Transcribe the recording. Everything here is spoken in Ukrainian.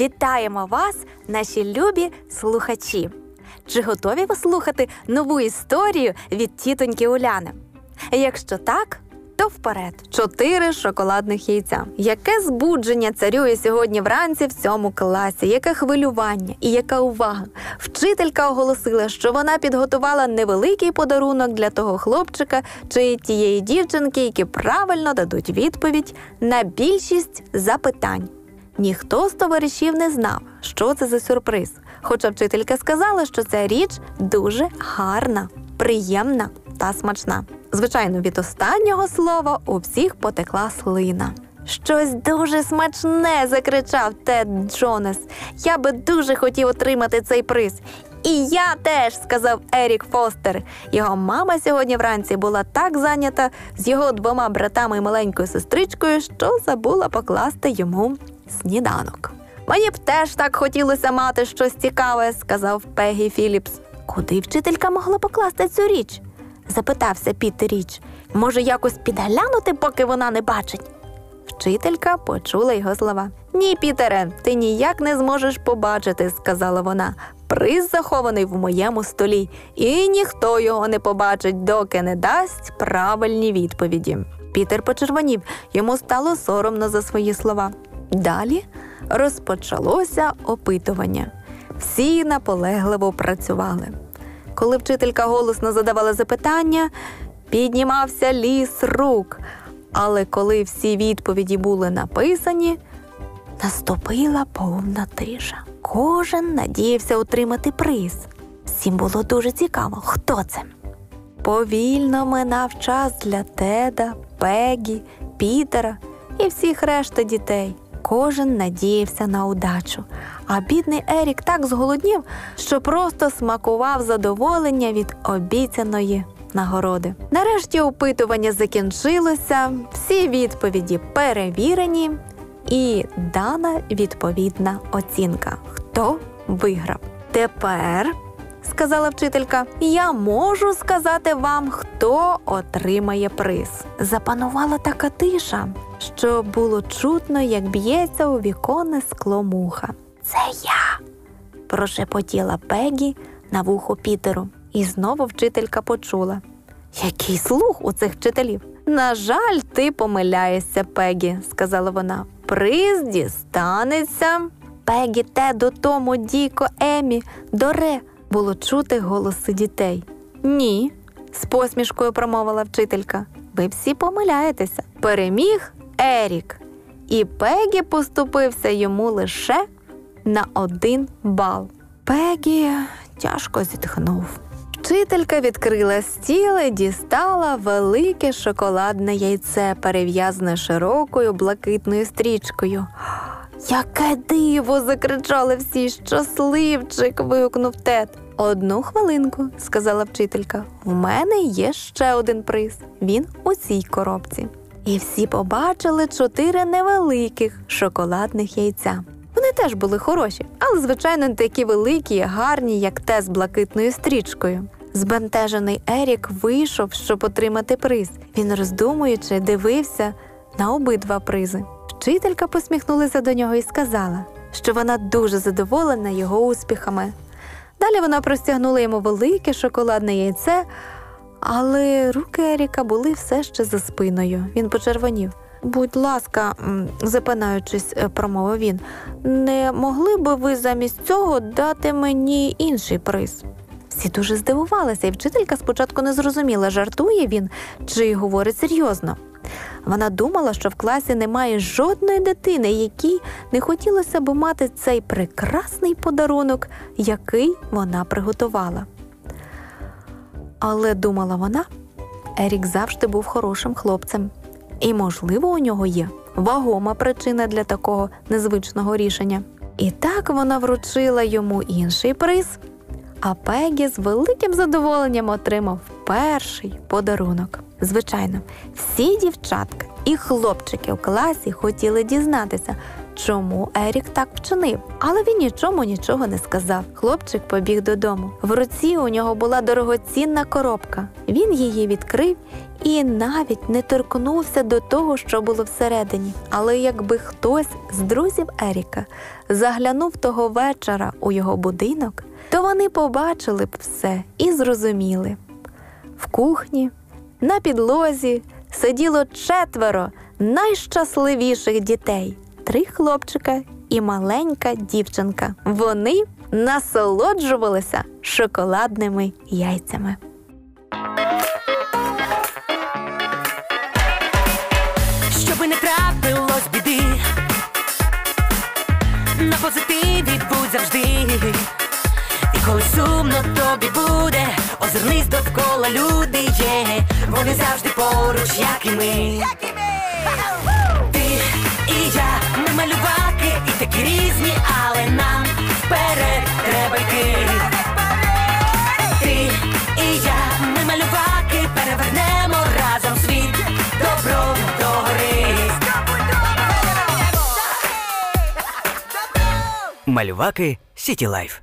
Вітаємо вас, наші любі слухачі! Чи готові ви слухати нову історію від тітоньки Уляни? Якщо так, то вперед чотири шоколадних яйця. Яке збудження царює сьогодні вранці в цьому класі? Яке хвилювання і яка увага? Вчителька оголосила, що вона підготувала невеликий подарунок для того хлопчика чи тієї дівчинки, які правильно дадуть відповідь на більшість запитань. Ніхто з товаришів не знав, що це за сюрприз. Хоча вчителька сказала, що ця річ дуже гарна, приємна та смачна. Звичайно, від останнього слова у всіх потекла слина. Щось дуже смачне, закричав Тед Джонес. Я би дуже хотів отримати цей приз. І я теж, сказав Ерік Фостер. Його мама сьогодні вранці була так зайнята з його двома братами і маленькою сестричкою, що забула покласти йому сніданок. Мені б теж так хотілося мати щось цікаве, сказав Пегі Філіпс. Куди вчителька могла покласти цю річ? запитався Пітер Річ. Може, якось підглянути, поки вона не бачить. Вчителька почула його слова. Ні, Пітере, ти ніяк не зможеш побачити, сказала вона. Приз захований в моєму столі, і ніхто його не побачить, доки не дасть правильні відповіді. Пітер почервонів, йому стало соромно за свої слова. Далі розпочалося опитування. Всі наполегливо працювали. Коли вчителька голосно задавала запитання, піднімався ліс рук. Але коли всі відповіді були написані, наступила повна тиша. Кожен надіявся отримати приз. Всім було дуже цікаво, хто це. Повільно минав час для Теда, Пегі, Пітера і всіх решта дітей. Кожен надіявся на удачу, а бідний Ерік так зголоднів, що просто смакував задоволення від обіцяної нагороди. Нарешті опитування закінчилося, всі відповіді перевірені і дана відповідна оцінка. Хто виграв? Тепер, сказала вчителька, я можу сказати вам, хто отримає приз. Запанувала така тиша, що було чутно, як б'ється у віконне скло муха. Це я. прошепотіла Пегі на вухо Пітеру. І знову вчителька почула. Який слух у цих вчителів? На жаль, ти помиляєшся, Пегі, сказала вона. Приз дістанеться. Пегі, Тедо, Тому, Діко, Емі, Доре було чути голоси дітей. Ні, з посмішкою промовила вчителька. Ви всі помиляєтеся. Переміг Ерік. І Пегі поступився йому лише на один бал. Пегі тяжко зітхнув. Вчителька відкрила стіл і дістала велике шоколадне яйце, перев'язане широкою блакитною стрічкою. Яке диво! закричали всі. Щасливчик. вигукнув Тед. Одну хвилинку, сказала вчителька. У мене є ще один приз. Він у цій коробці. І всі побачили чотири невеликих шоколадних яйця. Теж були хороші, але, звичайно, не такі великі гарні, як те з блакитною стрічкою. Збентежений Ерік вийшов, щоб отримати приз. Він, роздумуючи, дивився на обидва призи. Вчителька посміхнулася до нього і сказала, що вона дуже задоволена його успіхами. Далі вона простягнула йому велике шоколадне яйце, але руки Еріка були все ще за спиною. Він почервонів. Будь ласка, запинаючись, е, промовив він, не могли би ви замість цього дати мені інший приз? Всі дуже здивувалися, і вчителька спочатку не зрозуміла, жартує він чи говорить серйозно. Вона думала, що в класі немає жодної дитини, якій не хотілося б мати цей прекрасний подарунок, який вона приготувала. Але думала вона, Ерік завжди був хорошим хлопцем, і, можливо, у нього є вагома причина для такого незвичного рішення. І так вона вручила йому інший приз, а Пегі з великим задоволенням отримав перший подарунок. Звичайно, всі дівчатка і хлопчики в класі хотіли дізнатися, чому Ерік так вчинив, але він нічому нічого не сказав. Хлопчик побіг додому. В руці у нього була дорогоцінна коробка. Він її відкрив і навіть не торкнувся до того, що було всередині. Але якби хтось з друзів Еріка заглянув того вечора у його будинок, то вони побачили б все і зрозуміли. В кухні, на підлозі сиділо четверо найщасливіших дітей три хлопчика і маленька дівчинка. Вони насолоджувалися шоколадними яйцями. Щоби не трапилось біди, на позитиві будь завжди. І коли сумно тобі буде, озирнись довкола люди є, вони завжди поруч, як і ми. Ти Малюваки Сіті Лайф.